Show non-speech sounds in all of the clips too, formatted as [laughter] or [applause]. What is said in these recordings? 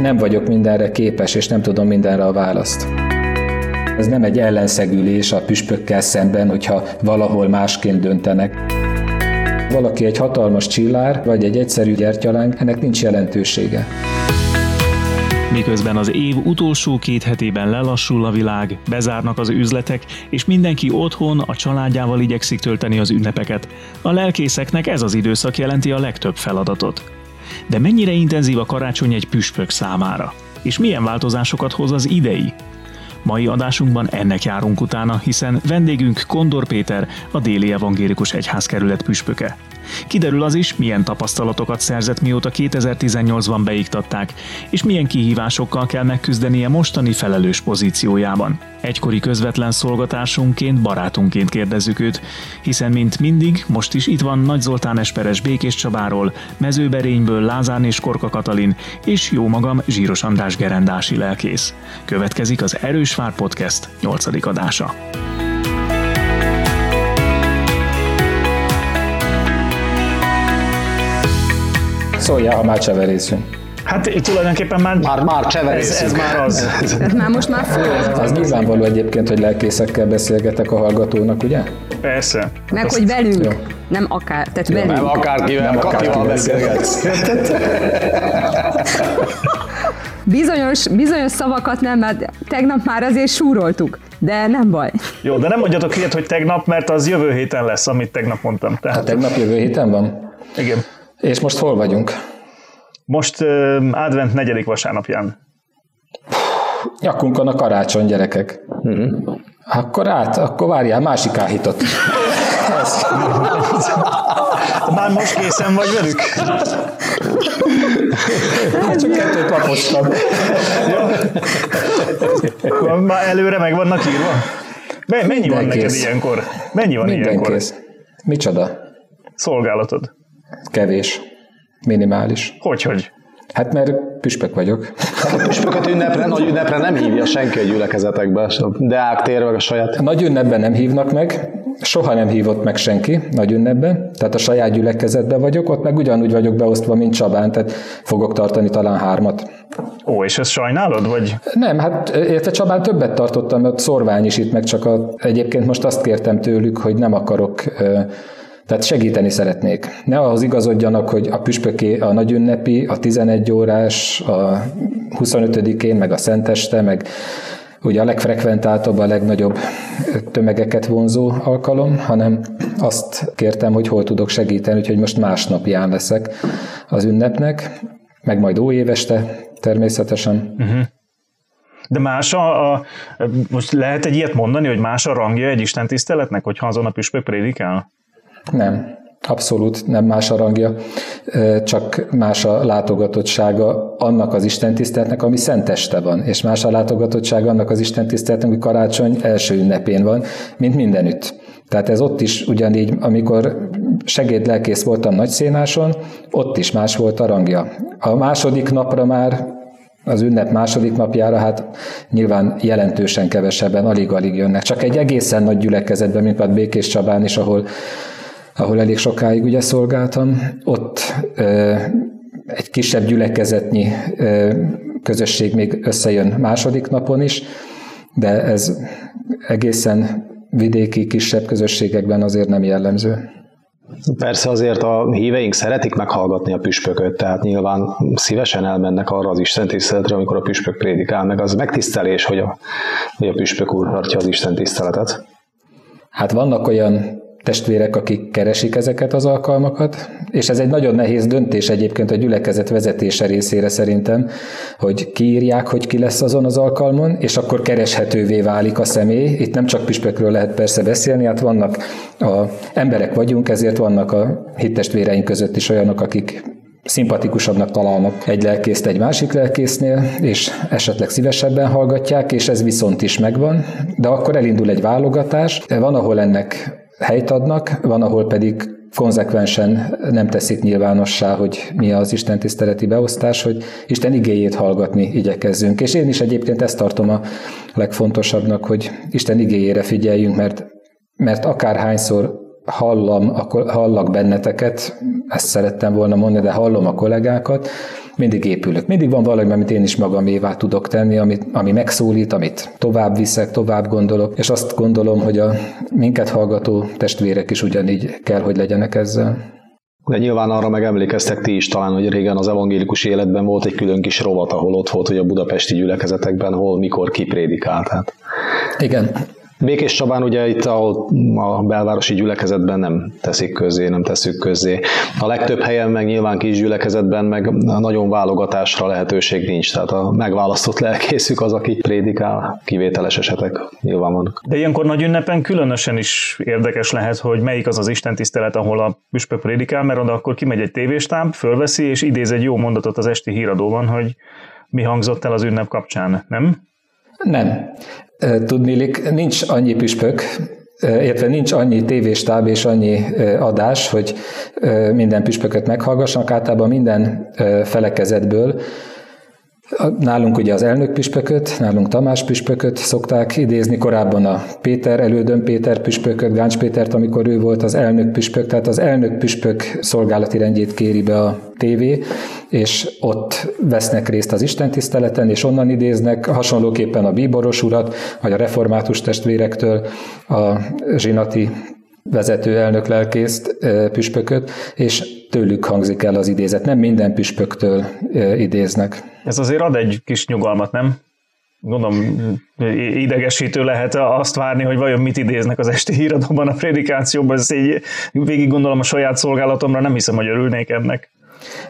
nem vagyok mindenre képes, és nem tudom mindenre a választ. Ez nem egy ellenszegülés a püspökkel szemben, hogyha valahol másként döntenek. Valaki egy hatalmas csillár, vagy egy egyszerű gyertyalánk, ennek nincs jelentősége. Miközben az év utolsó két hetében lelassul a világ, bezárnak az üzletek, és mindenki otthon a családjával igyekszik tölteni az ünnepeket, a lelkészeknek ez az időszak jelenti a legtöbb feladatot. De mennyire intenzív a karácsony egy püspök számára? És milyen változásokat hoz az idei? Mai adásunkban ennek járunk utána, hiszen vendégünk Kondor Péter, a Déli Evangélikus Egyházkerület püspöke. Kiderül az is, milyen tapasztalatokat szerzett mióta 2018-ban beiktatták, és milyen kihívásokkal kell megküzdenie mostani felelős pozíciójában. Egykori közvetlen szolgatársunként, barátunként kérdezzük őt, hiszen mint mindig, most is itt van Nagy Zoltán Esperes Békés Csabáról, Mezőberényből Lázár és Korka Katalin, és jó magam Zsíros András gerendási lelkész. Következik az Erős Vár Podcast 8. adása. Szóljál, ha már cseverészünk. Hát itt tulajdonképpen már... Már, már ez, ez már az. Tehát már most már fő. Az nyilvánvaló egyébként, hogy lelkészekkel beszélgetek a hallgatónak, ugye? Persze. Meg Azt- hogy velünk. Jó. Nem akár, tehát velünk. Nem akárkivel, Nem akárkivel. beszélgetsz. [laughs] Bizonyos, bizonyos szavakat nem, mert tegnap már azért súroltuk, de nem baj. Jó, de nem mondjatok ilyet, hogy tegnap, mert az jövő héten lesz, amit tegnap mondtam. Hát Tehát, tegnap jövő héten van? igen. És most hol vagyunk? Most uh, advent negyedik vasárnapján. Nyakunkon a karácsony, gyerekek. Akkor át, akkor várjál, másik áhított. Ez. Már most készen vagy velük? Hát csak kettőt lapoztam. Már előre meg vannak írva? Me- Mennyi Minden van neked kész. ilyenkor? Mennyi van Minden ilyenkor? kész. Micsoda? Szolgálatod. Kevés. Minimális. Hogy, hogy? Hát mert püspök vagyok. A püspököt ünnepre, nagy ünnepre nem hívja senki a gyülekezetekbe. A Deák tér meg a saját. Nagy ünnepben nem hívnak meg, soha nem hívott meg senki nagy ünnepben, tehát a saját gyülekezetben vagyok, ott meg ugyanúgy vagyok beosztva, mint Csabán, tehát fogok tartani talán hármat. Ó, és ezt sajnálod, vagy? Nem, hát érte Csabán többet tartottam, mert szorvány is itt, meg csak a, egyébként most azt kértem tőlük, hogy nem akarok, ö, tehát segíteni szeretnék. Ne ahhoz igazodjanak, hogy a püspöké a nagyünnepi, a 11 órás, a 25-én, meg a Szenteste, meg ugye a legfrekventáltabb, a legnagyobb tömegeket vonzó alkalom, hanem azt kértem, hogy hol tudok segíteni, úgyhogy most másnapján leszek az ünnepnek, meg majd óéveste természetesen. De más a, a, most lehet egy ilyet mondani, hogy más a rangja egy Isten tiszteletnek, hogyha azon a püspök prédikál? Nem, abszolút nem más a rangja, csak más a látogatottsága annak az istentiszteletnek, ami szenteste van, és más a látogatottsága annak az istentiszteletnek, ami karácsony első ünnepén van, mint mindenütt. Tehát ez ott is ugyanígy, amikor segédlelkész voltam Nagyszénáson, ott is más volt a rangja. A második napra már az ünnep második napjára, hát nyilván jelentősen kevesebben, alig-alig jönnek. Csak egy egészen nagy gyülekezetben, mint például Békés Csabán is, ahol, ahol elég sokáig ugye szolgáltam, ott egy kisebb gyülekezetnyi közösség még összejön második napon is, de ez egészen vidéki, kisebb közösségekben azért nem jellemző. Persze azért a híveink szeretik meghallgatni a püspököt, tehát nyilván szívesen elmennek arra az Isten tiszteletre, amikor a püspök prédikál, meg az megtisztelés, hogy a, hogy a püspök úr tartja az Isten tiszteletet. Hát vannak olyan testvérek, akik keresik ezeket az alkalmakat, és ez egy nagyon nehéz döntés egyébként a gyülekezet vezetése részére szerintem, hogy kiírják, hogy ki lesz azon az alkalmon, és akkor kereshetővé válik a személy. Itt nem csak püspökről lehet persze beszélni, hát vannak a emberek vagyunk, ezért vannak a hittestvéreink között is olyanok, akik szimpatikusabbnak találnak egy lelkészt egy másik lelkésznél, és esetleg szívesebben hallgatják, és ez viszont is megvan, de akkor elindul egy válogatás. Van, ahol ennek helyt adnak, van, ahol pedig konzekvensen nem teszik nyilvánossá, hogy mi az Isten tiszteleti beosztás, hogy Isten igéjét hallgatni igyekezzünk. És én is egyébként ezt tartom a legfontosabbnak, hogy Isten igéjére figyeljünk, mert, mert akárhányszor hallom, hallak benneteket, ezt szerettem volna mondani, de hallom a kollégákat, mindig épülök. Mindig van valami, amit én is magamévá tudok tenni, amit, ami megszólít, amit tovább viszek, tovább gondolok, és azt gondolom, hogy a minket hallgató testvérek is ugyanígy kell, hogy legyenek ezzel. De nyilván arra meg emlékeztek ti is talán, hogy régen az evangélikus életben volt egy külön kis rovat, ahol ott volt, hogy a budapesti gyülekezetekben hol, mikor kiprédikált. Hát. Igen, Békés Csabán ugye itt a, a belvárosi gyülekezetben nem teszik közé, nem teszük közé. A legtöbb helyen meg nyilván kis gyülekezetben meg nagyon válogatásra lehetőség nincs. Tehát a megválasztott lelkészük az, aki prédikál, kivételes esetek nyilván vannak. De ilyenkor nagy ünnepen különösen is érdekes lehet, hogy melyik az az Isten tisztelet, ahol a püspök prédikál, mert oda akkor kimegy egy tévéstáb, fölveszi, és idéz egy jó mondatot az esti híradóban, hogy mi hangzott el az ünnep kapcsán, nem? Nem. Tudnélik, nincs annyi püspök, illetve nincs annyi tévéstáb és annyi adás, hogy minden püspököt meghallgassanak, általában minden felekezetből Nálunk ugye az elnök püspököt, nálunk Tamás püspököt szokták idézni, korábban a Péter, elődön Péter püspököt, Gáncs Pétert, amikor ő volt az elnök püspök, tehát az elnök püspök szolgálati rendjét kéri be a tévé, és ott vesznek részt az istentiszteleten, és onnan idéznek, hasonlóképpen a bíboros urat, vagy a református testvérektől a zsinati vezető elnök lelkészt, püspököt, és tőlük hangzik el az idézet. Nem minden püspöktől idéznek. Ez azért ad egy kis nyugalmat, nem? Gondolom idegesítő lehet azt várni, hogy vajon mit idéznek az esti híradóban a prédikációban, ezt így végig gondolom a saját szolgálatomra, nem hiszem, hogy örülnék ennek.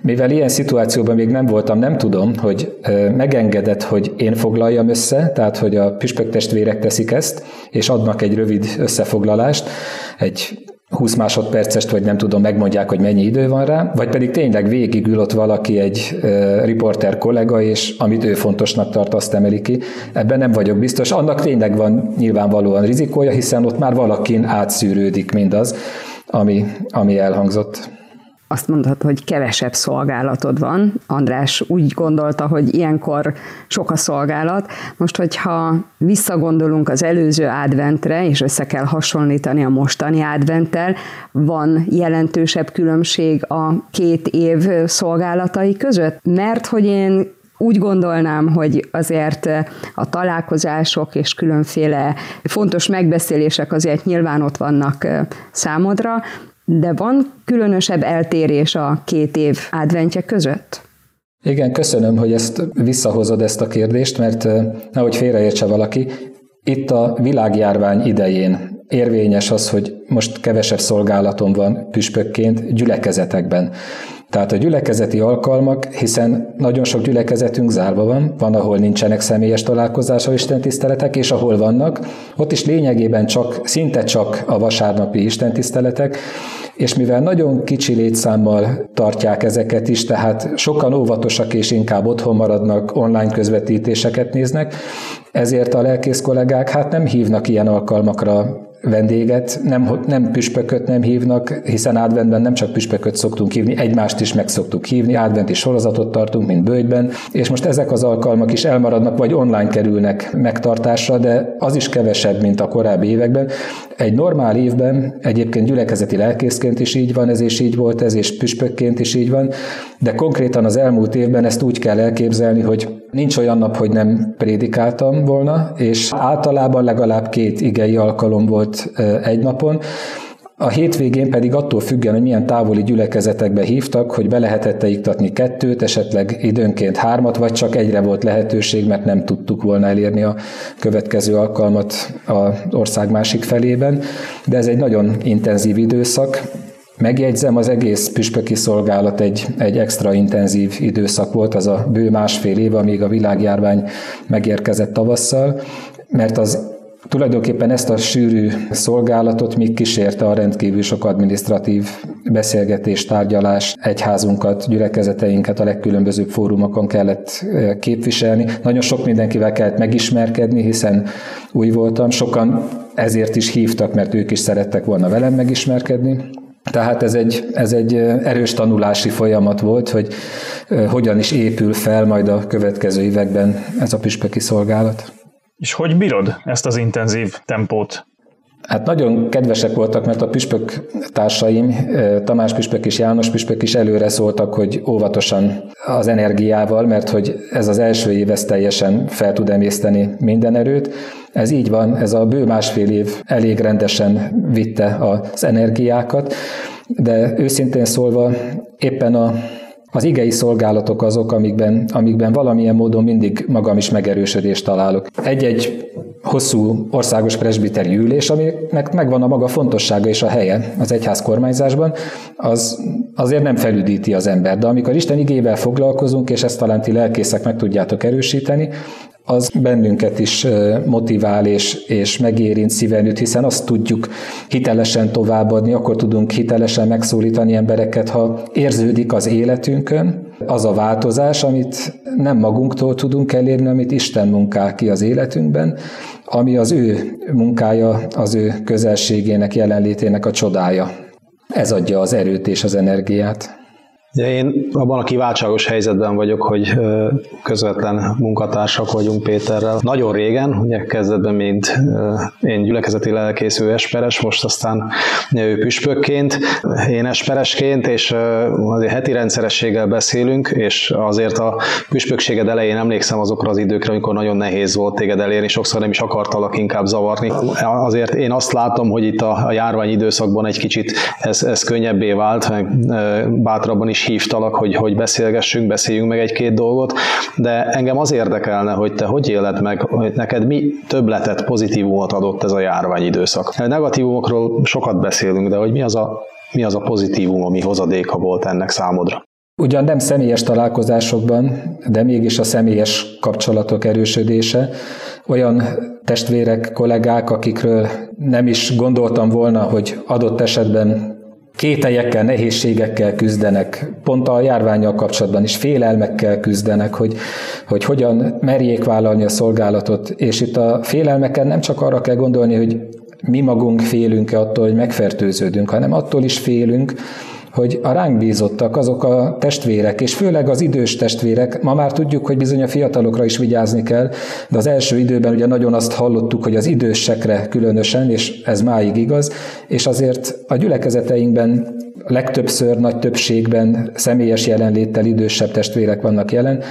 Mivel ilyen szituációban még nem voltam, nem tudom, hogy megengedett, hogy én foglaljam össze, tehát hogy a püspök testvérek teszik ezt, és adnak egy rövid összefoglalást, egy 20 másodpercest, vagy nem tudom, megmondják, hogy mennyi idő van rá, vagy pedig tényleg végigül ott valaki egy uh, riporter kollega, és amit ő fontosnak tart, azt emeli ki. Ebben nem vagyok biztos. Annak tényleg van nyilvánvalóan rizikója, hiszen ott már valakin átszűrődik mindaz, ami, ami elhangzott azt mondhat, hogy kevesebb szolgálatod van. András úgy gondolta, hogy ilyenkor sok a szolgálat. Most, hogyha visszagondolunk az előző adventre, és össze kell hasonlítani a mostani adventtel, van jelentősebb különbség a két év szolgálatai között? Mert hogy én úgy gondolnám, hogy azért a találkozások és különféle fontos megbeszélések azért nyilván ott vannak számodra, de van különösebb eltérés a két év adventje között? Igen, köszönöm, hogy ezt visszahozod ezt a kérdést, mert nehogy félreértse valaki, itt a világjárvány idején érvényes az, hogy most kevesebb szolgálatom van püspökként gyülekezetekben. Tehát a gyülekezeti alkalmak, hiszen nagyon sok gyülekezetünk zárva van, van, ahol nincsenek személyes találkozások, istentiszteletek, és ahol vannak, ott is lényegében csak, szinte csak a vasárnapi istentiszteletek, és mivel nagyon kicsi létszámmal tartják ezeket is, tehát sokan óvatosak és inkább otthon maradnak, online közvetítéseket néznek, ezért a lelkész kollégák hát nem hívnak ilyen alkalmakra vendéget, nem, nem püspököt nem hívnak, hiszen adventben nem csak püspököt szoktunk hívni, egymást is meg szoktuk hívni, adventi sorozatot tartunk, mint bőjtben, és most ezek az alkalmak is elmaradnak, vagy online kerülnek megtartásra, de az is kevesebb, mint a korábbi években. Egy normál évben egyébként gyülekezeti lelkészként is így van, ez és így volt ez, és püspökként is így van, de konkrétan az elmúlt évben ezt úgy kell elképzelni, hogy nincs olyan nap, hogy nem prédikáltam volna, és általában legalább két igei alkalom volt egy napon, a hétvégén pedig attól függően, hogy milyen távoli gyülekezetekbe hívtak, hogy be lehetett iktatni kettőt, esetleg időnként hármat, vagy csak egyre volt lehetőség, mert nem tudtuk volna elérni a következő alkalmat az ország másik felében. De ez egy nagyon intenzív időszak, Megjegyzem, az egész püspöki szolgálat egy, egy extra intenzív időszak volt, az a bő másfél év, amíg a világjárvány megérkezett tavasszal, mert az Tulajdonképpen ezt a sűrű szolgálatot még kísérte a rendkívül sok administratív beszélgetés, tárgyalás, egyházunkat, gyülekezeteinket a legkülönbözőbb fórumokon kellett képviselni. Nagyon sok mindenkivel kellett megismerkedni, hiszen új voltam. Sokan ezért is hívtak, mert ők is szerettek volna velem megismerkedni. Tehát ez egy, ez egy erős tanulási folyamat volt, hogy hogyan is épül fel majd a következő években ez a püspöki szolgálat. És hogy bírod ezt az intenzív tempót? Hát nagyon kedvesek voltak, mert a püspök társaim, Tamás püspök és János püspök is előre szóltak, hogy óvatosan az energiával, mert hogy ez az első év ez teljesen fel tud emészteni minden erőt. Ez így van, ez a bő másfél év elég rendesen vitte az energiákat, de őszintén szólva éppen a az igei szolgálatok azok, amikben, amikben valamilyen módon mindig magam is megerősödést találok. Egy-egy hosszú országos presbiteri ülés, aminek megvan a maga fontossága és a helye az egyház kormányzásban, az azért nem felüdíti az ember. De amikor Isten igével foglalkozunk, és ezt talán ti lelkészek meg tudjátok erősíteni, az bennünket is motivál és, és megérint szíven üt, hiszen azt tudjuk hitelesen továbbadni, akkor tudunk hitelesen megszólítani embereket, ha érződik az életünkön, az a változás, amit nem magunktól tudunk elérni, amit Isten munkál ki az életünkben, ami az ő munkája, az ő közelségének, jelenlétének a csodája. Ez adja az erőt és az energiát. Én abban a kiváltságos helyzetben vagyok, hogy közvetlen munkatársak vagyunk Péterrel. Nagyon régen, ugye kezdetben, mint én gyülekezeti lelkésző esperes, most aztán ő püspökként, én esperesként, és azért heti rendszerességgel beszélünk, és azért a püspökséged elején emlékszem azokra az időkre, amikor nagyon nehéz volt téged elérni, sokszor nem is akartalak inkább zavarni. Azért én azt látom, hogy itt a, járvány időszakban egy kicsit ez, ez könnyebbé vált, bátrabban is is hívtalak, hogy, hogy beszélgessünk, beszéljünk meg egy-két dolgot, de engem az érdekelne, hogy te hogy éled meg, hogy neked mi többletet, pozitívumot adott ez a járványidőszak. A negatívumokról sokat beszélünk, de hogy mi az a, mi az a pozitívum, ami hozadéka volt ennek számodra? Ugyan nem személyes találkozásokban, de mégis a személyes kapcsolatok erősödése, olyan testvérek, kollégák, akikről nem is gondoltam volna, hogy adott esetben kételyekkel, nehézségekkel küzdenek, pont a járványjal kapcsolatban is félelmekkel küzdenek, hogy, hogy hogyan merjék vállalni a szolgálatot, és itt a félelmeken nem csak arra kell gondolni, hogy mi magunk félünk-e attól, hogy megfertőződünk, hanem attól is félünk, hogy a ránk bízottak azok a testvérek, és főleg az idős testvérek, ma már tudjuk, hogy bizony a fiatalokra is vigyázni kell, de az első időben ugye nagyon azt hallottuk, hogy az idősekre különösen, és ez máig igaz, és azért a gyülekezeteinkben legtöbbször, nagy többségben személyes jelenléttel idősebb testvérek vannak jelen,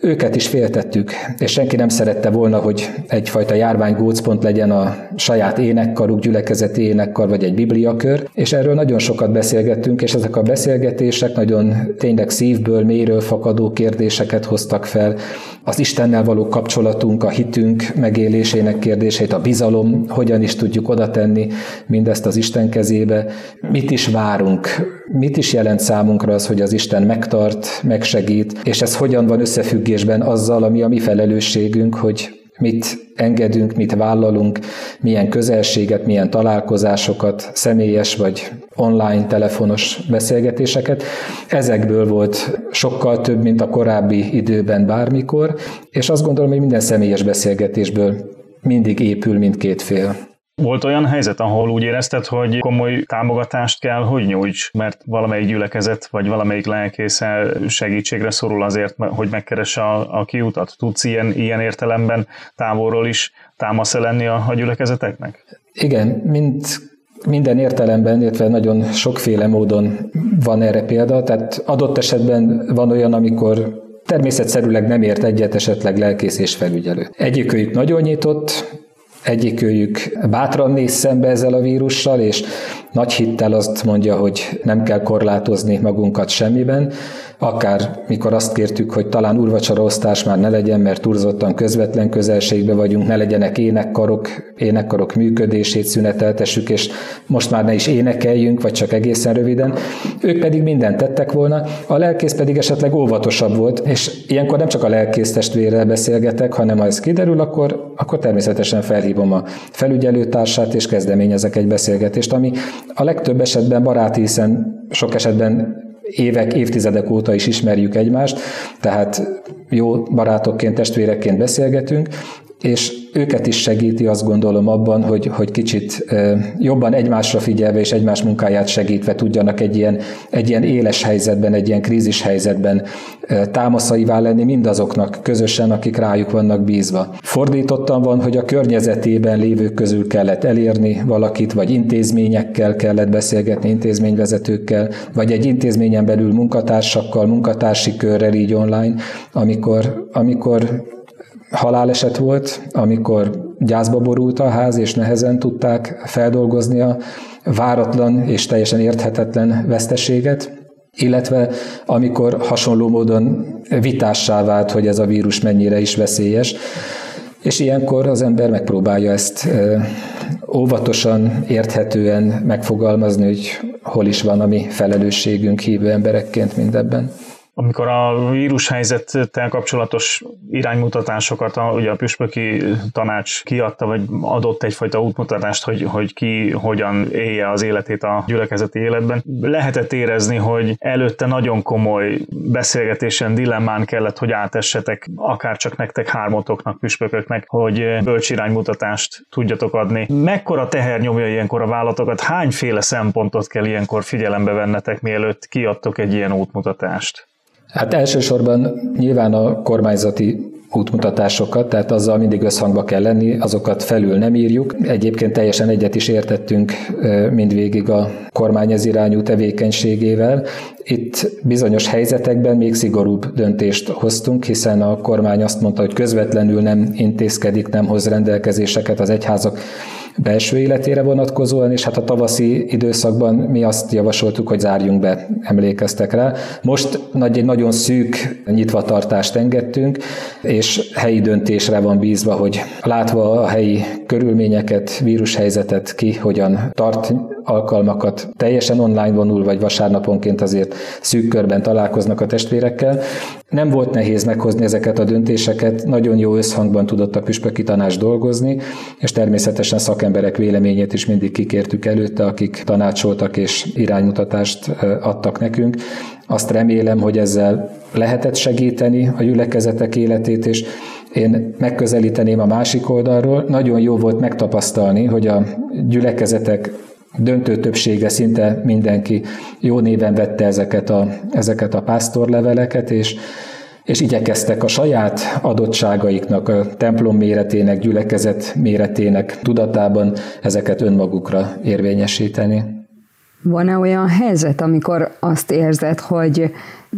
őket is féltettük, és senki nem szerette volna, hogy egyfajta járvány gócpont legyen a saját énekkaruk, gyülekezeti énekkar, vagy egy bibliakör, és erről nagyon sokat beszélgettünk, és ezek a beszélgetések nagyon tényleg szívből, mélyről fakadó kérdéseket hoztak fel, az Istennel való kapcsolatunk, a hitünk megélésének kérdését, a bizalom, hogyan is tudjuk oda tenni mindezt az Isten kezébe, mit is várunk, mit is jelent számunkra az, hogy az Isten megtart, megsegít, és ez hogyan van összefüggésben azzal, ami a mi felelősségünk, hogy mit engedünk, mit vállalunk, milyen közelséget, milyen találkozásokat, személyes vagy online, telefonos beszélgetéseket. Ezekből volt sokkal több, mint a korábbi időben bármikor, és azt gondolom, hogy minden személyes beszélgetésből mindig épül mindkét fél. Volt olyan helyzet, ahol úgy érezted, hogy komoly támogatást kell, hogy nyújts, mert valamelyik gyülekezet, vagy valamelyik lelkésze segítségre szorul azért, hogy megkeresse a, a kiutat? Tudsz ilyen, ilyen értelemben távolról is támasz lenni a, a gyülekezeteknek? Igen, mint minden értelemben, illetve nagyon sokféle módon van erre példa, tehát adott esetben van olyan, amikor természetszerűleg nem ért egyet esetleg lelkész és felügyelő. Egyikőjük nagyon nyitott, egyikőjük bátran néz szembe ezzel a vírussal, és nagy hittel azt mondja, hogy nem kell korlátozni magunkat semmiben, akár mikor azt kértük, hogy talán urvacsarosztás már ne legyen, mert túlzottan közvetlen közelségbe vagyunk, ne legyenek énekkarok, énekkarok működését szüneteltessük, és most már ne is énekeljünk, vagy csak egészen röviden. Ők pedig mindent tettek volna, a lelkész pedig esetleg óvatosabb volt, és ilyenkor nem csak a lelkész testvérrel beszélgetek, hanem ha ez kiderül, akkor, akkor természetesen felhívom a felügyelőtársát, és kezdeményezek egy beszélgetést, ami a legtöbb esetben baráti, hiszen sok esetben évek, évtizedek óta is ismerjük egymást, tehát jó barátokként, testvérekként beszélgetünk, és őket is segíti azt gondolom abban, hogy, hogy kicsit jobban egymásra figyelve és egymás munkáját segítve tudjanak egy ilyen, egy ilyen éles helyzetben, egy ilyen krízis helyzetben támaszaivá lenni mindazoknak közösen, akik rájuk vannak bízva. Fordítottan van, hogy a környezetében lévők közül kellett elérni valakit, vagy intézményekkel kellett beszélgetni, intézményvezetőkkel, vagy egy intézményen belül munkatársakkal, munkatársi körrel így online, amikor, amikor haláleset volt, amikor gyászba borult a ház, és nehezen tudták feldolgozni a váratlan és teljesen érthetetlen veszteséget, illetve amikor hasonló módon vitássá vált, hogy ez a vírus mennyire is veszélyes, és ilyenkor az ember megpróbálja ezt óvatosan, érthetően megfogalmazni, hogy hol is van a mi felelősségünk hívő emberekként mindebben amikor a vírushelyzettel kapcsolatos iránymutatásokat a, ugye a püspöki tanács kiadta, vagy adott egyfajta útmutatást, hogy, hogy ki hogyan élje az életét a gyülekezeti életben, lehetett érezni, hogy előtte nagyon komoly beszélgetésen, dilemmán kellett, hogy átessetek, akár csak nektek hármotoknak, püspököknek, hogy bölcsiránymutatást tudjatok adni. Mekkora teher nyomja ilyenkor a vállalatokat, hányféle szempontot kell ilyenkor figyelembe vennetek, mielőtt kiadtok egy ilyen útmutatást? Hát elsősorban nyilván a kormányzati útmutatásokat, tehát azzal mindig összhangba kell lenni, azokat felül nem írjuk. Egyébként teljesen egyet is értettünk mindvégig a kormány ez irányú tevékenységével. Itt bizonyos helyzetekben még szigorúbb döntést hoztunk, hiszen a kormány azt mondta, hogy közvetlenül nem intézkedik, nem hoz rendelkezéseket az egyházak belső életére vonatkozóan, és hát a tavaszi időszakban mi azt javasoltuk, hogy zárjunk be, emlékeztek rá. Most nagy, egy nagyon szűk nyitvatartást engedtünk, és helyi döntésre van bízva, hogy látva a helyi körülményeket, vírushelyzetet ki hogyan tart alkalmakat teljesen online vonul, vagy vasárnaponként azért szűk körben találkoznak a testvérekkel. Nem volt nehéz meghozni ezeket a döntéseket, nagyon jó összhangban tudott a püspöki tanács dolgozni, és természetesen szakemberek véleményét is mindig kikértük előtte, akik tanácsoltak és iránymutatást adtak nekünk. Azt remélem, hogy ezzel lehetett segíteni a gyülekezetek életét, és én megközelíteném a másik oldalról. Nagyon jó volt megtapasztalni, hogy a gyülekezetek döntő többsége, szinte mindenki jó néven vette ezeket a, ezeket a pásztorleveleket, és, és igyekeztek a saját adottságaiknak, a templom méretének, gyülekezet méretének tudatában ezeket önmagukra érvényesíteni. Van-e olyan helyzet, amikor azt érzed, hogy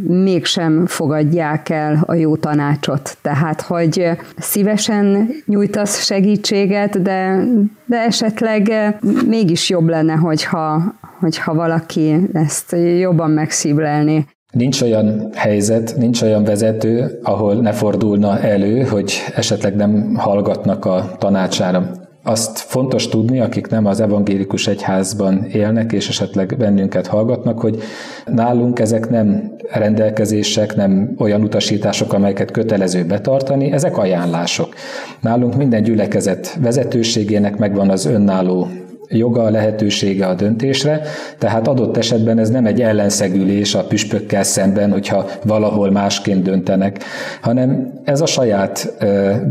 mégsem fogadják el a jó tanácsot. Tehát, hogy szívesen nyújtasz segítséget, de, de esetleg mégis jobb lenne, hogyha, hogyha valaki ezt jobban megszívlelni. Nincs olyan helyzet, nincs olyan vezető, ahol ne fordulna elő, hogy esetleg nem hallgatnak a tanácsára. Azt fontos tudni, akik nem az evangélikus egyházban élnek, és esetleg bennünket hallgatnak, hogy nálunk ezek nem rendelkezések, nem olyan utasítások, amelyeket kötelező betartani, ezek ajánlások. Nálunk minden gyülekezet vezetőségének megvan az önálló joga, lehetősége a döntésre, tehát adott esetben ez nem egy ellenszegülés a püspökkel szemben, hogyha valahol másként döntenek, hanem ez a saját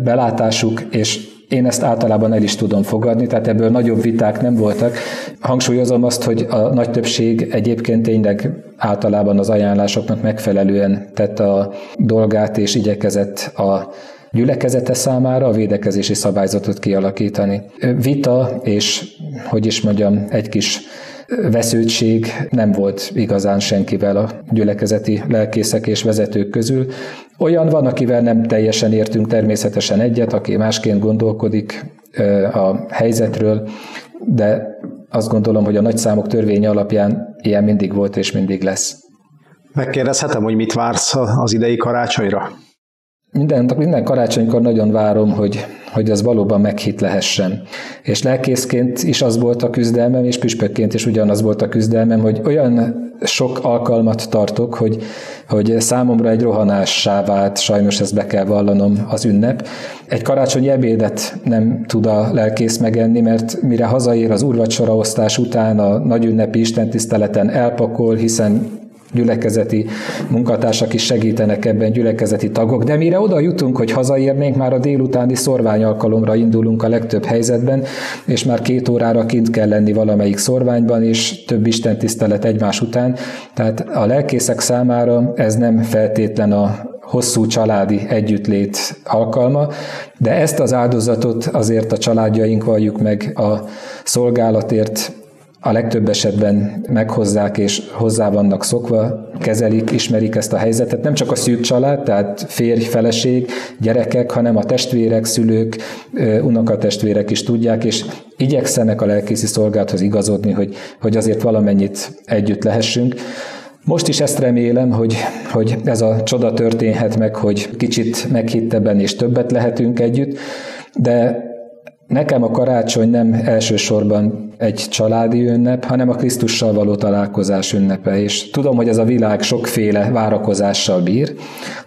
belátásuk, és én ezt általában el is tudom fogadni, tehát ebből nagyobb viták nem voltak. Hangsúlyozom azt, hogy a nagy többség egyébként tényleg általában az ajánlásoknak megfelelően tett a dolgát, és igyekezett a gyülekezete számára a védekezési szabályzatot kialakítani. Vita és, hogy is mondjam, egy kis vesződtség nem volt igazán senkivel a gyülekezeti lelkészek és vezetők közül. Olyan van, akivel nem teljesen értünk természetesen egyet, aki másként gondolkodik a helyzetről, de azt gondolom, hogy a nagyszámok törvénye alapján ilyen mindig volt és mindig lesz. Megkérdezhetem, hogy mit vársz az idei karácsonyra? Minden, minden karácsonykor nagyon várom, hogy, hogy ez valóban meghit lehessen. És lelkészként is az volt a küzdelmem, és püspökként is ugyanaz volt a küzdelmem, hogy olyan sok alkalmat tartok, hogy, hogy számomra egy rohanássá vált, sajnos ezt be kell vallanom az ünnep. Egy karácsonyi ebédet nem tud a lelkész megenni, mert mire hazaér az úrvacsora osztás után a nagy ünnepi istentiszteleten elpakol, hiszen gyülekezeti munkatársak is segítenek ebben, gyülekezeti tagok, de mire oda jutunk, hogy hazaérnénk, már a délutáni szorvány alkalomra indulunk a legtöbb helyzetben, és már két órára kint kell lenni valamelyik szorványban, és több Isten tisztelet egymás után. Tehát a lelkészek számára ez nem feltétlen a hosszú családi együttlét alkalma, de ezt az áldozatot azért a családjaink valljuk meg a szolgálatért, a legtöbb esetben meghozzák és hozzá vannak szokva, kezelik, ismerik ezt a helyzetet. Nem csak a szűk család, tehát férj, feleség, gyerekek, hanem a testvérek, szülők, unokatestvérek is tudják, és igyekszenek a lelkészi szolgálathoz igazodni, hogy, hogy azért valamennyit együtt lehessünk. Most is ezt remélem, hogy, hogy ez a csoda történhet meg, hogy kicsit meghittebben és többet lehetünk együtt, de nekem a karácsony nem elsősorban egy családi ünnep, hanem a Krisztussal való találkozás ünnepe. És tudom, hogy ez a világ sokféle várakozással bír.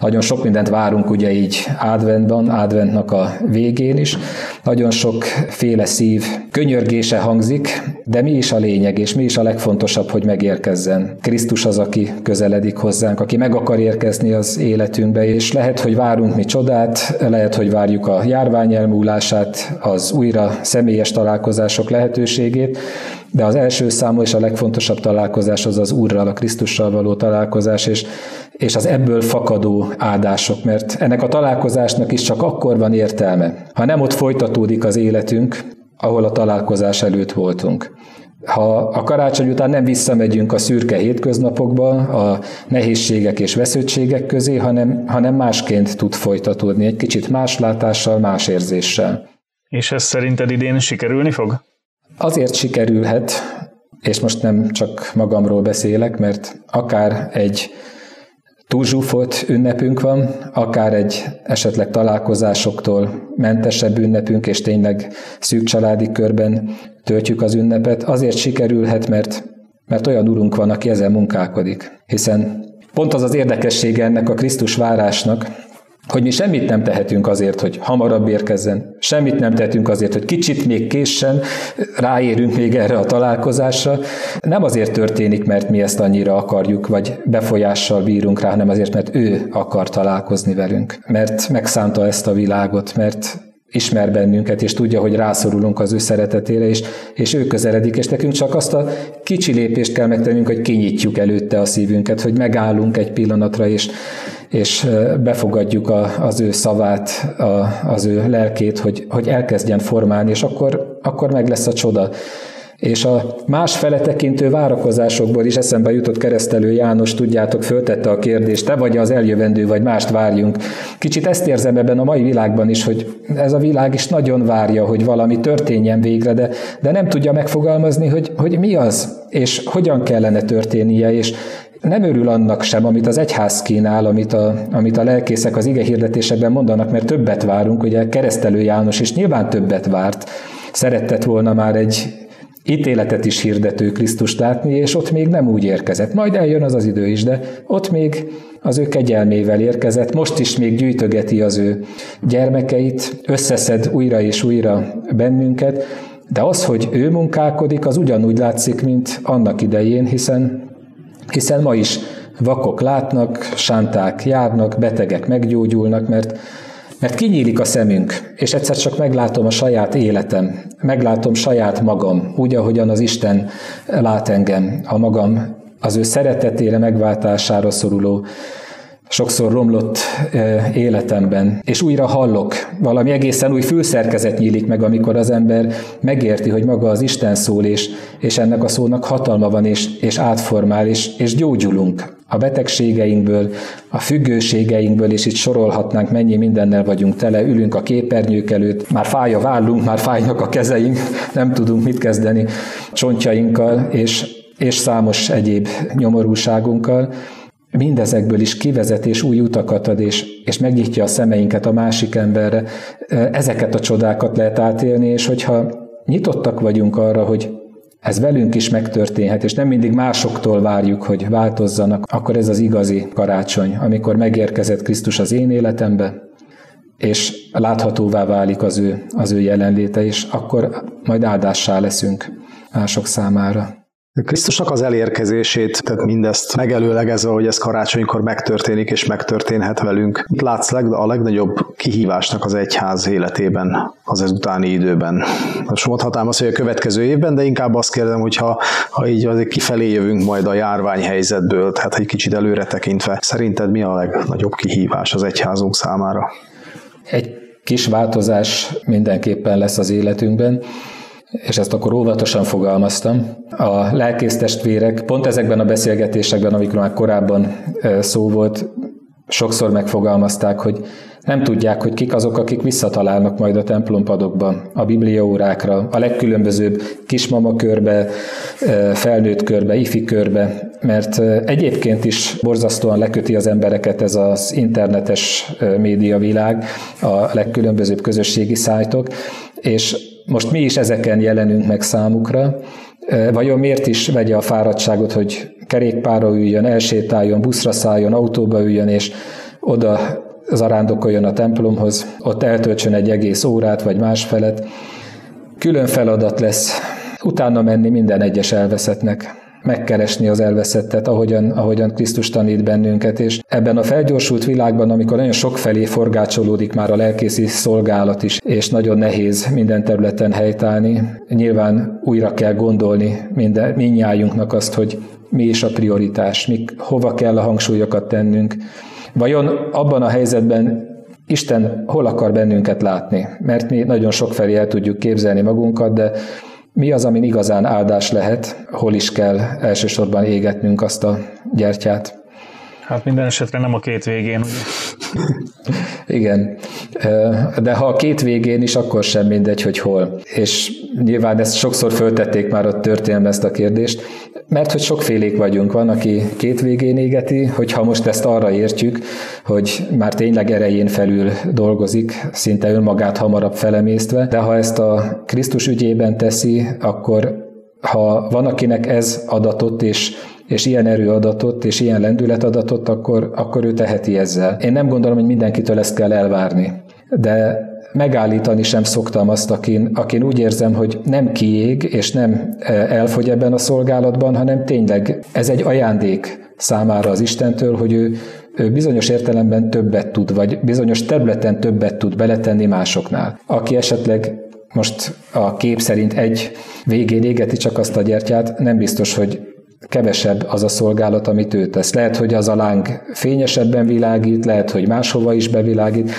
Nagyon sok mindent várunk ugye így adventban, adventnak a végén is. Nagyon sokféle szív könyörgése hangzik, de mi is a lényeg, és mi is a legfontosabb, hogy megérkezzen. Krisztus az, aki közeledik hozzánk, aki meg akar érkezni az életünkbe, és lehet, hogy várunk mi csodát, lehet, hogy várjuk a járvány elmúlását, az újra személyes találkozások lehetőségét, segít, de az első számú és a legfontosabb találkozás az az Úrral, a Krisztussal való találkozás, és, és az ebből fakadó áldások, mert ennek a találkozásnak is csak akkor van értelme, ha nem ott folytatódik az életünk, ahol a találkozás előtt voltunk. Ha a karácsony után nem visszamegyünk a szürke hétköznapokba, a nehézségek és vesződtségek közé, hanem, hanem másként tud folytatódni, egy kicsit más látással, más érzéssel. És ez szerinted idén sikerülni fog? Azért sikerülhet, és most nem csak magamról beszélek, mert akár egy túlzsúfolt ünnepünk van, akár egy esetleg találkozásoktól mentesebb ünnepünk, és tényleg szűk családi körben töltjük az ünnepet, azért sikerülhet, mert, mert olyan urunk van, aki ezzel munkálkodik. Hiszen pont az az érdekessége ennek a Krisztus várásnak, hogy mi semmit nem tehetünk azért, hogy hamarabb érkezzen, semmit nem tehetünk azért, hogy kicsit még késsen, ráérünk még erre a találkozásra. Nem azért történik, mert mi ezt annyira akarjuk, vagy befolyással bírunk rá, hanem azért, mert ő akar találkozni velünk, mert megszánta ezt a világot, mert ismer bennünket, és tudja, hogy rászorulunk az ő szeretetére, és, és ő közeledik, és nekünk csak azt a kicsi lépést kell megtennünk, hogy kinyitjuk előtte a szívünket, hogy megállunk egy pillanatra, és, és befogadjuk a, az ő szavát, a, az ő lelkét, hogy, hogy elkezdjen formálni, és akkor, akkor meg lesz a csoda. És a más fele tekintő várakozásokból is eszembe jutott keresztelő János, tudjátok, föltette a kérdést, te vagy az eljövendő, vagy mást várjunk. Kicsit ezt érzem ebben a mai világban is, hogy ez a világ is nagyon várja, hogy valami történjen végre, de, de nem tudja megfogalmazni, hogy, hogy mi az, és hogyan kellene történnie, és, nem örül annak sem, amit az egyház kínál, amit a, amit a lelkészek az ige hirdetésekben mondanak, mert többet várunk, ugye keresztelő János is nyilván többet várt, szeretett volna már egy ítéletet is hirdető Krisztust látni, és ott még nem úgy érkezett. Majd eljön az az idő is, de ott még az ő kegyelmével érkezett, most is még gyűjtögeti az ő gyermekeit, összeszed újra és újra bennünket, de az, hogy ő munkálkodik, az ugyanúgy látszik, mint annak idején, hiszen hiszen ma is vakok látnak, sánták járnak, betegek meggyógyulnak, mert, mert kinyílik a szemünk, és egyszer csak meglátom a saját életem, meglátom saját magam, úgy, ahogyan az Isten lát engem, a magam az ő szeretetére, megváltására szoruló sokszor romlott életemben, és újra hallok, valami egészen új fülszerkezet nyílik meg, amikor az ember megérti, hogy maga az Isten szól, és, és ennek a szónak hatalma van, és, és átformál, és, és gyógyulunk. A betegségeinkből, a függőségeinkből, és itt sorolhatnánk, mennyi mindennel vagyunk tele, ülünk a képernyők előtt, már fáj a vállunk, már fájnak a kezeink, [laughs] nem tudunk mit kezdeni csontjainkkal, és, és számos egyéb nyomorúságunkkal, mindezekből is kivezet és új utakat ad, és, és megnyitja a szemeinket a másik emberre. Ezeket a csodákat lehet átélni, és hogyha nyitottak vagyunk arra, hogy ez velünk is megtörténhet, és nem mindig másoktól várjuk, hogy változzanak, akkor ez az igazi karácsony, amikor megérkezett Krisztus az én életembe, és láthatóvá válik az ő, az ő jelenléte, és akkor majd áldássá leszünk mások számára. Krisztusnak az elérkezését, tehát mindezt megelőlegezve, hogy ez karácsonykor megtörténik és megtörténhet velünk. Mit látsz a legnagyobb kihívásnak az egyház életében az utáni időben? Most mondhatnám azt, hogy a következő évben, de inkább azt kérdem, hogy ha, ha így azért kifelé jövünk majd a járványhelyzetből, tehát egy kicsit előre tekintve, szerinted mi a legnagyobb kihívás az egyházunk számára? Egy kis változás mindenképpen lesz az életünkben és ezt akkor óvatosan fogalmaztam. A lelkésztestvérek pont ezekben a beszélgetésekben, amikor már korábban szó volt, sokszor megfogalmazták, hogy nem tudják, hogy kik azok, akik visszatalálnak majd a templompadokba, a bibliaórákra, a legkülönbözőbb kismama körbe, felnőtt körbe, ifi körbe, mert egyébként is borzasztóan leköti az embereket ez az internetes médiavilág, a legkülönbözőbb közösségi szájtok, és most mi is ezeken jelenünk meg számukra, Vajon miért is vegye a fáradtságot, hogy kerékpára üljön, elsétáljon, buszra szálljon, autóba üljön, és oda zarándokoljon a templomhoz, ott eltöltsön egy egész órát, vagy másfelet. Külön feladat lesz utána menni minden egyes elveszettnek megkeresni az elveszettet, ahogyan, ahogyan Krisztus tanít bennünket, és ebben a felgyorsult világban, amikor nagyon sok felé forgácsolódik már a lelkészi szolgálat is, és nagyon nehéz minden területen helytállni, nyilván újra kell gondolni minden, minnyájunknak azt, hogy mi is a prioritás, mi, hova kell a hangsúlyokat tennünk. Vajon abban a helyzetben Isten hol akar bennünket látni? Mert mi nagyon sok felé el tudjuk képzelni magunkat, de mi az, ami igazán áldás lehet, hol is kell elsősorban égetnünk azt a gyertyát? Hát minden esetre nem a két végén, ugye? Igen, de ha a két végén is, akkor sem mindegy, hogy hol. És nyilván ezt sokszor föltették már a történelme ezt a kérdést, mert hogy sokfélék vagyunk. Van, aki két végén égeti, hogyha most ezt arra értjük, hogy már tényleg erején felül dolgozik, szinte önmagát hamarabb felemésztve, de ha ezt a Krisztus ügyében teszi, akkor ha van, akinek ez adatot, és és ilyen erő adatot, és ilyen lendület adatot, akkor, akkor ő teheti ezzel. Én nem gondolom, hogy mindenkitől ezt kell elvárni. De megállítani sem szoktam azt, akin, akin úgy érzem, hogy nem kiég, és nem e, elfogy ebben a szolgálatban, hanem tényleg ez egy ajándék számára az Istentől, hogy ő, ő bizonyos értelemben többet tud, vagy bizonyos területen többet tud beletenni másoknál. Aki esetleg most a kép szerint egy végén égeti csak azt a gyertyát, nem biztos, hogy kevesebb az a szolgálat, amit ő tesz. Lehet, hogy az a láng fényesebben világít, lehet, hogy máshova is bevilágít,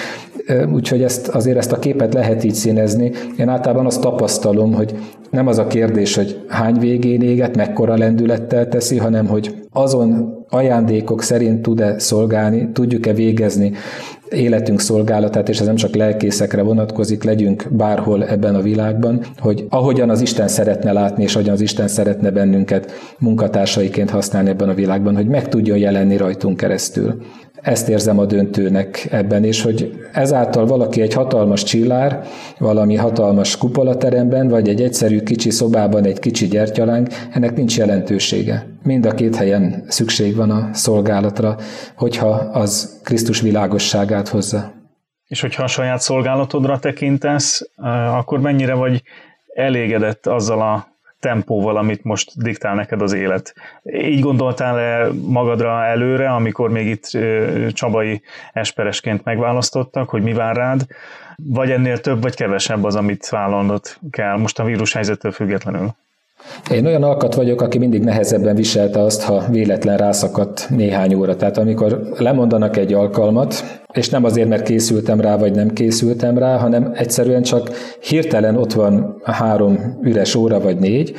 úgyhogy ezt, azért ezt a képet lehet így színezni. Én általában azt tapasztalom, hogy nem az a kérdés, hogy hány végén éget, mekkora lendülettel teszi, hanem hogy azon ajándékok szerint tud-e szolgálni, tudjuk-e végezni életünk szolgálatát, és ez nem csak lelkészekre vonatkozik, legyünk bárhol ebben a világban, hogy ahogyan az Isten szeretne látni, és ahogyan az Isten szeretne bennünket munkatársaiként használni ebben a világban, hogy meg tudjon jelenni rajtunk keresztül. Ezt érzem a döntőnek ebben, és hogy ezáltal valaki egy hatalmas csillár, valami hatalmas kupolateremben, vagy egy egyszerű kicsi szobában egy kicsi gyertyalánk, ennek nincs jelentősége. Mind a két helyen szükség van a szolgálatra, hogyha az Krisztus világosságát hozza. És hogyha a saját szolgálatodra tekintesz, eh, akkor mennyire vagy elégedett azzal a tempóval, amit most diktál neked az élet. Így gondoltál-e magadra előre, amikor még itt Csabai esperesként megválasztottak, hogy mi vár rád, vagy ennél több vagy kevesebb az, amit vállalnod kell most a vírus helyzettől függetlenül? Én olyan alkat vagyok, aki mindig nehezebben viselte azt, ha véletlen rászakadt néhány óra. Tehát amikor lemondanak egy alkalmat, és nem azért, mert készültem rá, vagy nem készültem rá, hanem egyszerűen csak hirtelen ott van három üres óra, vagy négy,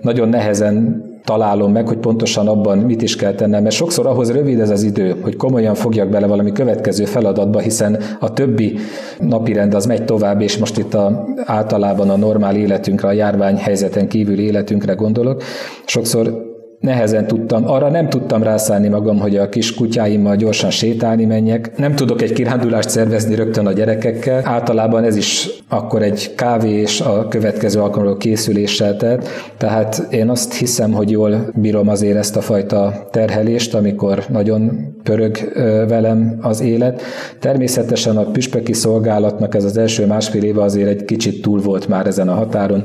nagyon nehezen találom meg, hogy pontosan abban mit is kell tennem, mert sokszor ahhoz rövid ez az idő, hogy komolyan fogjak bele valami következő feladatba, hiszen a többi napirend az megy tovább, és most itt a, általában a normál életünkre, a járvány helyzeten kívül életünkre gondolok. Sokszor nehezen tudtam, arra nem tudtam rászállni magam, hogy a kis kutyáimmal gyorsan sétálni menjek. Nem tudok egy kirándulást szervezni rögtön a gyerekekkel. Általában ez is akkor egy kávé és a következő alkalomról készüléssel telt. Tehát én azt hiszem, hogy jól bírom azért ezt a fajta terhelést, amikor nagyon pörög velem az élet. Természetesen a püspöki szolgálatnak ez az első másfél éve azért egy kicsit túl volt már ezen a határon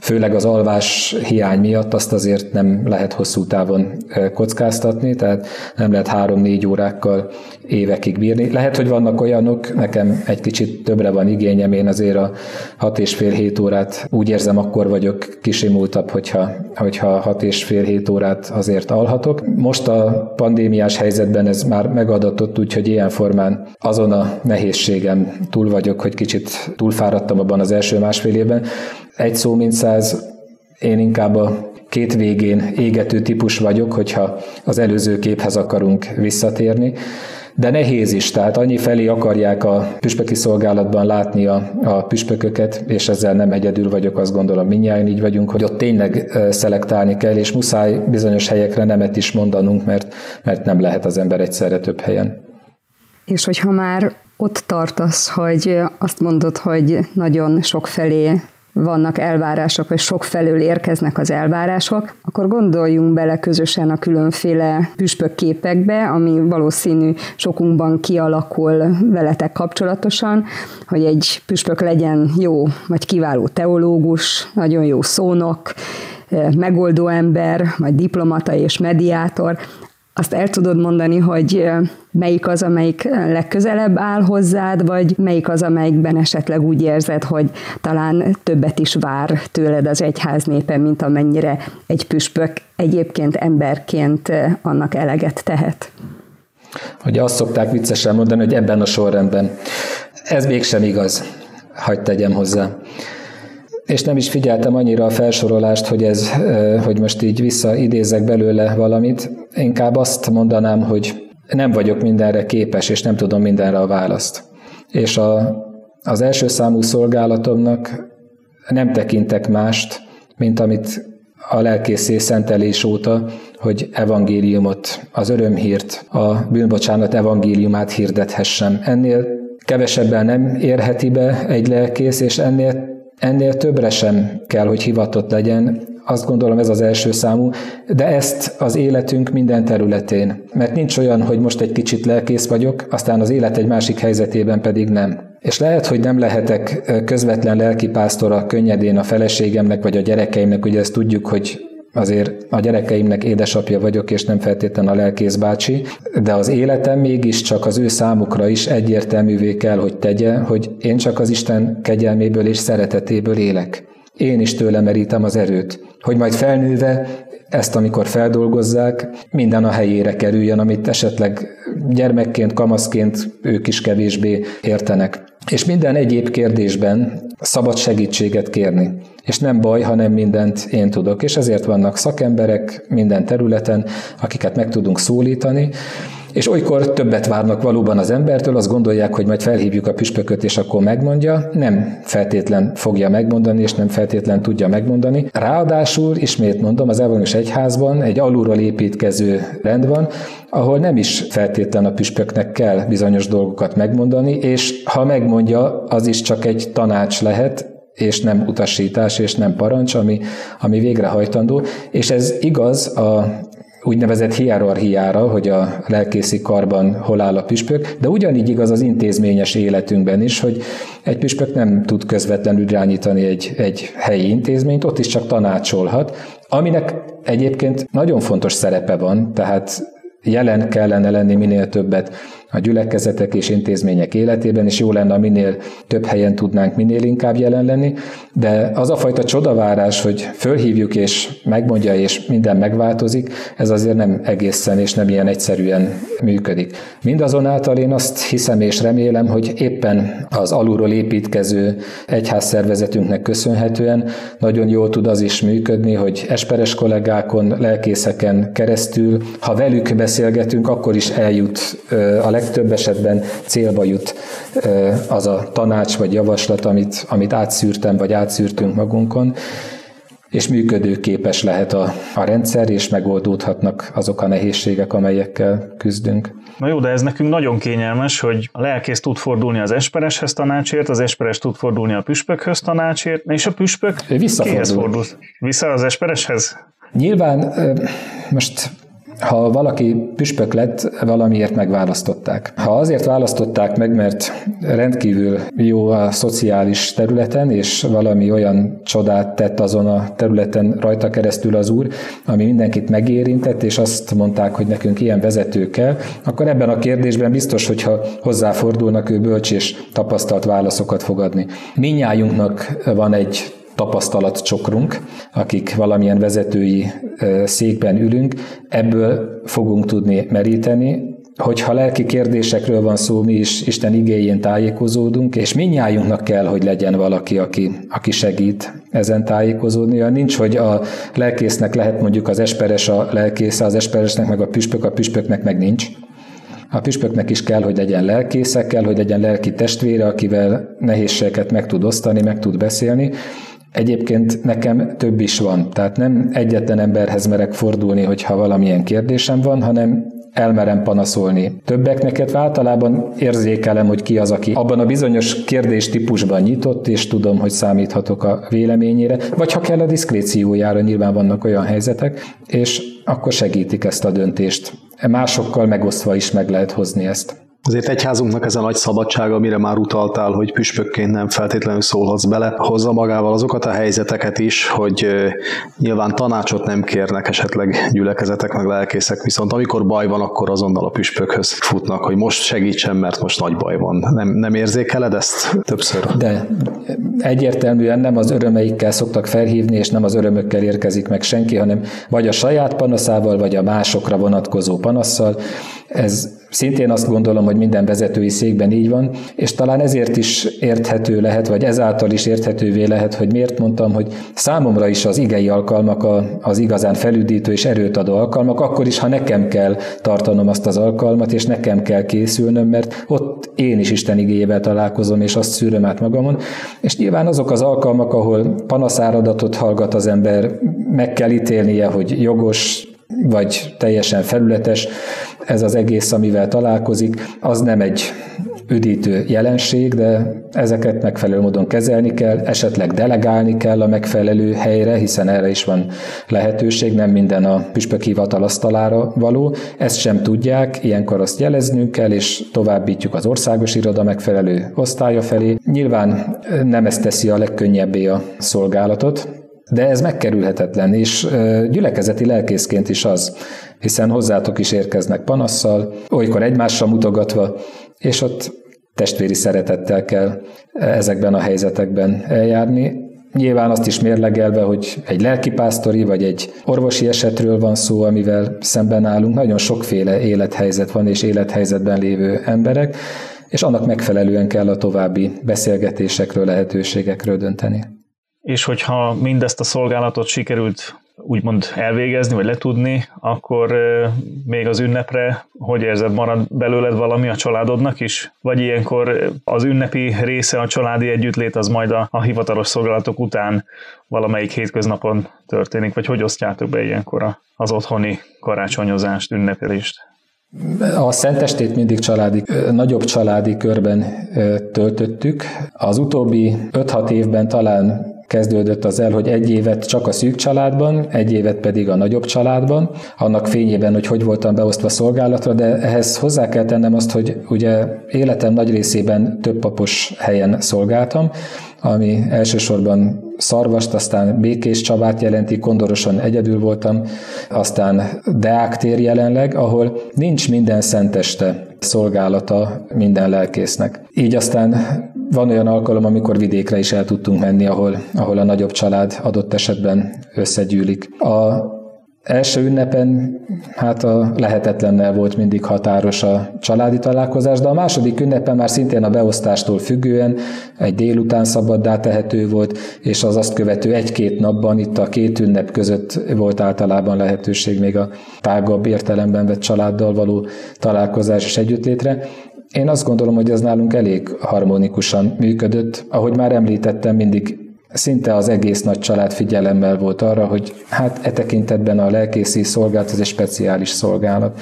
főleg az alvás hiány miatt azt azért nem lehet hosszú távon kockáztatni, tehát nem lehet három-négy órákkal évekig bírni. Lehet, hogy vannak olyanok, nekem egy kicsit többre van igényem, én azért a hat és fél hét órát úgy érzem, akkor vagyok kisimultabb, hogyha, hogyha hat és fél hét órát azért alhatok. Most a pandémiás helyzetben ez már megadatott, úgyhogy ilyen formán azon a nehézségem túl vagyok, hogy kicsit túlfáradtam abban az első másfél évben. Egy szó mint száz, én inkább a két végén égető típus vagyok, hogyha az előző képhez akarunk visszatérni de nehéz is, tehát annyi felé akarják a püspöki szolgálatban látni a, a püspököket, és ezzel nem egyedül vagyok, azt gondolom minnyáján így vagyunk, hogy ott tényleg szelektálni kell, és muszáj bizonyos helyekre nemet is mondanunk, mert, mert nem lehet az ember egyszerre több helyen. És hogyha már ott tartasz, hogy azt mondod, hogy nagyon sok felé vannak elvárások, vagy sok felől érkeznek az elvárások, akkor gondoljunk bele közösen a különféle püspök képekbe, ami valószínű sokunkban kialakul veletek kapcsolatosan, hogy egy püspök legyen jó, vagy kiváló teológus, nagyon jó szónok, megoldó ember, vagy diplomata és mediátor, azt el tudod mondani, hogy melyik az, amelyik legközelebb áll hozzád, vagy melyik az, amelyikben esetleg úgy érzed, hogy talán többet is vár tőled az egyház népe, mint amennyire egy püspök egyébként emberként annak eleget tehet. Hogy azt szokták viccesen mondani, hogy ebben a sorrendben. Ez mégsem igaz, hagyd tegyem hozzá és nem is figyeltem annyira a felsorolást, hogy ez, hogy most így visszaidézek belőle valamit. Inkább azt mondanám, hogy nem vagyok mindenre képes, és nem tudom mindenre a választ. És a, az első számú szolgálatomnak nem tekintek mást, mint amit a lelkészé szentelés óta, hogy evangéliumot, az örömhírt, a bűnbocsánat evangéliumát hirdethessem. Ennél kevesebben nem érheti be egy lelkész, és ennél Ennél többre sem kell, hogy hivatott legyen, azt gondolom ez az első számú, de ezt az életünk minden területén. Mert nincs olyan, hogy most egy kicsit lelkész vagyok, aztán az élet egy másik helyzetében pedig nem. És lehet, hogy nem lehetek közvetlen lelkipásztora könnyedén a feleségemnek vagy a gyerekeimnek, ugye ezt tudjuk, hogy azért a gyerekeimnek édesapja vagyok, és nem feltétlen a lelkész bácsi, de az életem mégiscsak az ő számukra is egyértelművé kell, hogy tegye, hogy én csak az Isten kegyelméből és szeretetéből élek. Én is tőle merítem az erőt, hogy majd felnőve ezt, amikor feldolgozzák, minden a helyére kerüljön, amit esetleg gyermekként, kamaszként ők is kevésbé értenek. És minden egyéb kérdésben szabad segítséget kérni. És nem baj, ha nem mindent én tudok. És ezért vannak szakemberek minden területen, akiket meg tudunk szólítani, és olykor többet várnak valóban az embertől, azt gondolják, hogy majd felhívjuk a püspököt, és akkor megmondja. Nem feltétlen fogja megmondani, és nem feltétlen tudja megmondani. Ráadásul, ismét mondom, az Evangélius Egyházban egy alulról építkező rend van, ahol nem is feltétlen a püspöknek kell bizonyos dolgokat megmondani, és ha megmondja, az is csak egy tanács lehet, és nem utasítás, és nem parancs, ami, ami végrehajtandó. És ez igaz a úgynevezett hierarchiára, hogy a lelkészi karban hol áll a püspök, de ugyanígy igaz az intézményes életünkben is, hogy egy püspök nem tud közvetlenül irányítani egy, egy helyi intézményt, ott is csak tanácsolhat, aminek egyébként nagyon fontos szerepe van, tehát jelen kellene lenni minél többet a gyülekezetek és intézmények életében, és jó lenne, minél több helyen tudnánk minél inkább jelen lenni, de az a fajta csodavárás, hogy fölhívjuk és megmondja, és minden megváltozik, ez azért nem egészen és nem ilyen egyszerűen működik. Mindazonáltal én azt hiszem és remélem, hogy éppen az alulról építkező egyházszervezetünknek köszönhetően nagyon jól tud az is működni, hogy esperes kollégákon, lelkészeken keresztül, ha velük beszélgetünk, akkor is eljut a legtöbb esetben célba jut az a tanács vagy javaslat, amit, amit átszűrtem, vagy átszűrtünk magunkon, és működőképes lehet a, a rendszer, és megoldódhatnak azok a nehézségek, amelyekkel küzdünk. Na jó, de ez nekünk nagyon kényelmes, hogy a lelkész tud fordulni az espereshez tanácsért, az esperes tud fordulni a püspökhöz tanácsért, és a püspök kihez fordul? Vissza az espereshez? Nyilván most ha valaki püspök lett, valamiért megválasztották. Ha azért választották meg, mert rendkívül jó a szociális területen, és valami olyan csodát tett azon a területen rajta keresztül az úr, ami mindenkit megérintett, és azt mondták, hogy nekünk ilyen vezető kell, akkor ebben a kérdésben biztos, hogyha hozzáfordulnak, ő bölcs és tapasztalt válaszokat fogadni. Minnyájunknak van egy tapasztalatcsokrunk, akik valamilyen vezetői székben ülünk, ebből fogunk tudni meríteni, hogyha lelki kérdésekről van szó, mi is Isten igéjén tájékozódunk, és minnyájunknak kell, hogy legyen valaki, aki, aki segít ezen tájékozódni. Nincs, hogy a lelkésznek lehet mondjuk az esperes a lelkésze, az esperesnek meg a püspök, a püspöknek meg nincs. A püspöknek is kell, hogy legyen lelkésze, kell, hogy legyen lelki testvére, akivel nehézségeket meg tud osztani, meg tud beszélni, Egyébként nekem több is van, tehát nem egyetlen emberhez merek fordulni, hogyha valamilyen kérdésem van, hanem elmerem panaszolni többeknek, illetve általában érzékelem, hogy ki az, aki abban a bizonyos kérdés típusban nyitott, és tudom, hogy számíthatok a véleményére, vagy ha kell a diszkréciójára, nyilván vannak olyan helyzetek, és akkor segítik ezt a döntést. Másokkal megosztva is meg lehet hozni ezt. Azért egyházunknak ez a nagy szabadsága, amire már utaltál, hogy püspökként nem feltétlenül szólhatsz bele, hozza magával azokat a helyzeteket is, hogy nyilván tanácsot nem kérnek esetleg gyülekezetek meg lelkészek, viszont amikor baj van, akkor azonnal a püspökhöz futnak, hogy most segítsen, mert most nagy baj van. Nem, nem érzékeled ezt többször? De egyértelműen nem az örömeikkel szoktak felhívni, és nem az örömökkel érkezik meg senki, hanem vagy a saját panaszával, vagy a másokra vonatkozó panasszal. Ez Szintén azt gondolom, hogy minden vezetői székben így van, és talán ezért is érthető lehet, vagy ezáltal is érthetővé lehet, hogy miért mondtam, hogy számomra is az igei alkalmak az igazán felüdítő és erőt adó alkalmak, akkor is, ha nekem kell tartanom azt az alkalmat, és nekem kell készülnöm, mert ott én is Isten igényével találkozom, és azt szűröm át magamon. És nyilván azok az alkalmak, ahol panaszáradatot hallgat az ember, meg kell ítélnie, hogy jogos, vagy teljesen felületes, ez az egész, amivel találkozik, az nem egy üdítő jelenség, de ezeket megfelelő módon kezelni kell, esetleg delegálni kell a megfelelő helyre, hiszen erre is van lehetőség, nem minden a püspök hivatal asztalára való. Ezt sem tudják, ilyenkor azt jeleznünk kell, és továbbítjuk az országos iroda megfelelő osztálya felé. Nyilván nem ez teszi a legkönnyebbé a szolgálatot, de ez megkerülhetetlen, és gyülekezeti lelkészként is az, hiszen hozzátok is érkeznek panasszal, olykor egymásra mutogatva, és ott testvéri szeretettel kell ezekben a helyzetekben eljárni. Nyilván azt is mérlegelve, hogy egy lelkipásztori vagy egy orvosi esetről van szó, amivel szemben állunk. Nagyon sokféle élethelyzet van, és élethelyzetben lévő emberek, és annak megfelelően kell a további beszélgetésekről, lehetőségekről dönteni. És hogyha mindezt a szolgálatot sikerült úgymond elvégezni, vagy letudni, akkor még az ünnepre, hogy érzed, marad belőled valami a családodnak is? Vagy ilyenkor az ünnepi része a családi együttlét az majd a, a hivatalos szolgálatok után valamelyik hétköznapon történik, vagy hogy osztjátok be ilyenkor az otthoni karácsonyozást, ünnepelést? A Szentestét mindig családi, nagyobb családi körben töltöttük. Az utóbbi 5-6 évben talán kezdődött az el, hogy egy évet csak a szűk családban, egy évet pedig a nagyobb családban, annak fényében, hogy hogy voltam beosztva szolgálatra, de ehhez hozzá kell tennem azt, hogy ugye életem nagy részében több papos helyen szolgáltam, ami elsősorban Szarvast, aztán Békés Csabát jelenti, kondorosan egyedül voltam, aztán Deák tér jelenleg, ahol nincs minden szenteste szolgálata minden lelkésznek. Így aztán van olyan alkalom, amikor vidékre is el tudtunk menni, ahol, ahol a nagyobb család adott esetben összegyűlik. A első ünnepen hát a lehetetlennel volt mindig határos a családi találkozás, de a második ünnepen már szintén a beosztástól függően egy délután szabaddá tehető volt, és az azt követő egy-két napban itt a két ünnep között volt általában lehetőség még a tágabb értelemben vett családdal való találkozás és együttlétre. Én azt gondolom, hogy ez nálunk elég harmonikusan működött. Ahogy már említettem, mindig szinte az egész nagy család figyelemmel volt arra, hogy hát e tekintetben a lelkészi szolgálat az egy speciális szolgálat,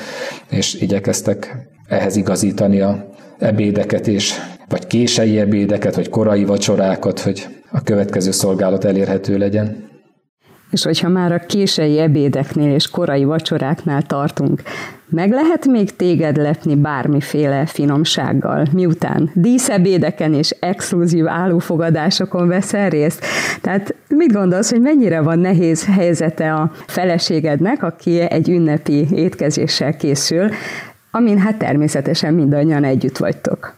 és igyekeztek ehhez igazítani a ebédeket és vagy kései ebédeket, vagy korai vacsorákat, hogy a következő szolgálat elérhető legyen. És hogyha már a kései ebédeknél és korai vacsoráknál tartunk, meg lehet még téged lepni bármiféle finomsággal, miután díszebédeken és exkluzív állófogadásokon veszel részt? Tehát mit gondolsz, hogy mennyire van nehéz helyzete a feleségednek, aki egy ünnepi étkezéssel készül, amin hát természetesen mindannyian együtt vagytok?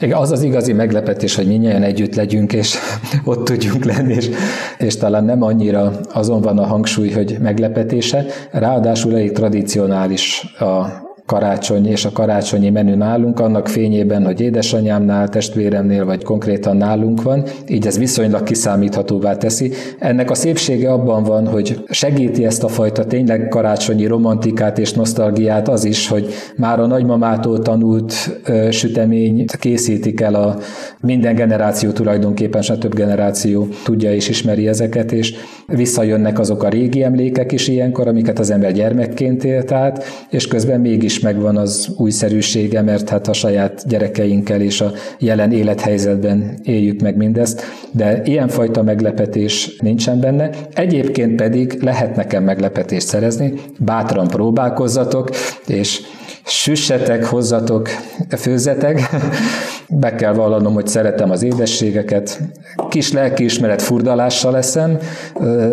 Igen, az az igazi meglepetés, hogy minnyáján együtt legyünk, és [laughs] ott tudjunk lenni, és, és talán nem annyira azon van a hangsúly, hogy meglepetése, ráadásul elég tradicionális a karácsony és a karácsonyi menü nálunk, annak fényében, hogy édesanyámnál, testvéremnél, vagy konkrétan nálunk van, így ez viszonylag kiszámíthatóvá teszi. Ennek a szépsége abban van, hogy segíti ezt a fajta tényleg karácsonyi romantikát és nosztalgiát az is, hogy már a nagymamától tanult ö, sütemény készítik el a minden generáció tulajdonképpen, se több generáció tudja és ismeri ezeket, és visszajönnek azok a régi emlékek is ilyenkor, amiket az ember gyermekként élt át, és közben mégis megvan az újszerűsége, mert hát a saját gyerekeinkkel és a jelen élethelyzetben éljük meg mindezt, de ilyenfajta meglepetés nincsen benne. Egyébként pedig lehet nekem meglepetést szerezni, bátran próbálkozzatok, és süssetek, hozzatok, főzzetek. Be kell vallanom, hogy szeretem az édességeket. Kis lelkiismeret furdalással leszem.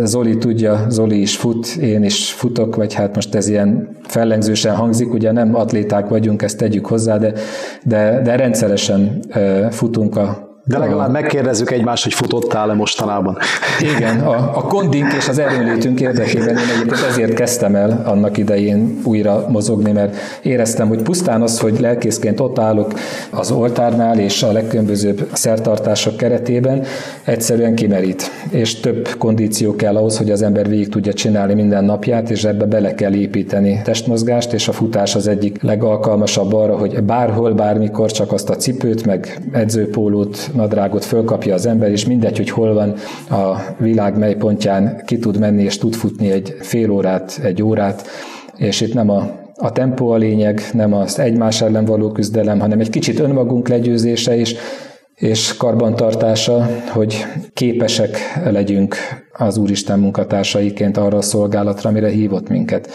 Zoli tudja, Zoli is fut, én is futok, vagy hát most ez ilyen fellengzősen hangzik, ugye nem atléták vagyunk, ezt tegyük hozzá, de, de, de rendszeresen futunk a de legalább megkérdezzük egymást, hogy futottál-e mostanában. Igen, a, a kondink és az erőnlétünk érdekében én egyébként ezért kezdtem el annak idején újra mozogni, mert éreztem, hogy pusztán az, hogy lelkészként ott állok az oltárnál és a legkülönbözőbb szertartások keretében, egyszerűen kimerít. És több kondíció kell ahhoz, hogy az ember végig tudja csinálni minden napját, és ebbe bele kell építeni testmozgást, és a futás az egyik legalkalmasabb arra, hogy bárhol, bármikor csak azt a cipőt, meg edzőpólót, nadrágot fölkapja az ember, és mindegy, hogy hol van a világ mely pontján ki tud menni, és tud futni egy fél órát, egy órát, és itt nem a a tempó a lényeg, nem az egymás ellen való küzdelem, hanem egy kicsit önmagunk legyőzése is, és karbantartása, hogy képesek legyünk az Úristen munkatársaiként arra a szolgálatra, amire hívott minket.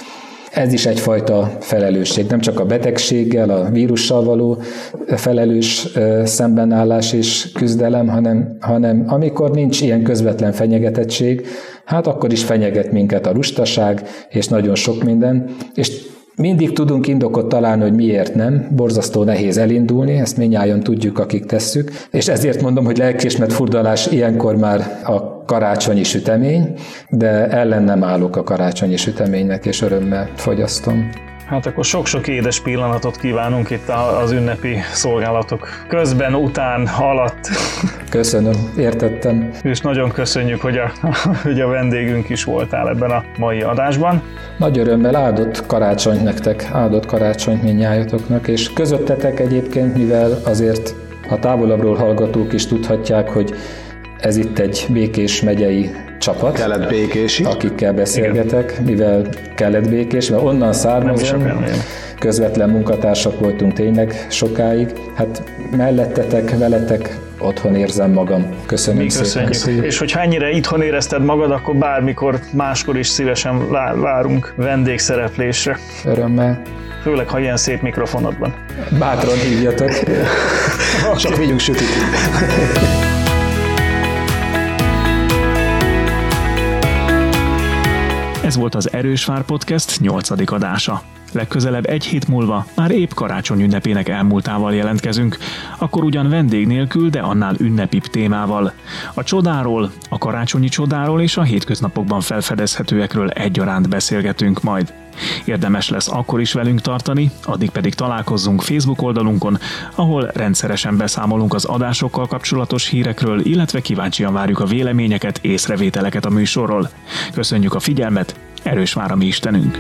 Ez is egyfajta felelősség, nem csak a betegséggel, a vírussal való felelős szembenállás és küzdelem, hanem, hanem amikor nincs ilyen közvetlen fenyegetettség, hát akkor is fenyeget minket a lustaság, és nagyon sok minden, és mindig tudunk indokot találni, hogy miért nem. Borzasztó nehéz elindulni, ezt minnyáján tudjuk, akik tesszük. És ezért mondom, hogy lelkismert furdalás ilyenkor már a karácsonyi sütemény, de ellen nem állok a karácsonyi süteménynek, és örömmel fogyasztom. Hát akkor sok-sok édes pillanatot kívánunk itt az ünnepi szolgálatok közben, után, alatt. Köszönöm, értettem. És nagyon köszönjük, hogy a, [laughs] hogy a vendégünk is voltál ebben a mai adásban. Nagy örömmel áldott karácsonyt nektek, áldott karácsonyt minnyájatoknak, és közöttetek egyébként, mivel azért a távolabbról hallgatók is tudhatják, hogy ez itt egy Békés megyei csapat, kelet-békési. akikkel beszélgetek, Igen. mivel kelet-békés, mert onnan származom, közvetlen munkatársak voltunk tényleg sokáig. Hát mellettetek, veletek otthon érzem magam. Köszönöm Mi szépen. Köszönjük. köszönjük. És hogy ennyire itthon érezted magad, akkor bármikor máskor is szívesen várunk vendégszereplésre. Örömmel. Főleg, ha ilyen szép mikrofonod van. Bátran hívjatok. [laughs] Csak vigyünk sütit. Ez volt az Erős Vár Podcast 8. adása. Legközelebb egy hét múlva már épp karácsony ünnepének elmúltával jelentkezünk, akkor ugyan vendég nélkül, de annál ünnepibb témával. A csodáról, a karácsonyi csodáról és a hétköznapokban felfedezhetőekről egyaránt beszélgetünk majd. Érdemes lesz akkor is velünk tartani, addig pedig találkozzunk Facebook oldalunkon, ahol rendszeresen beszámolunk az adásokkal kapcsolatos hírekről, illetve kíváncsian várjuk a véleményeket, észrevételeket a műsorról. Köszönjük a figyelmet, erős vár a mi Istenünk!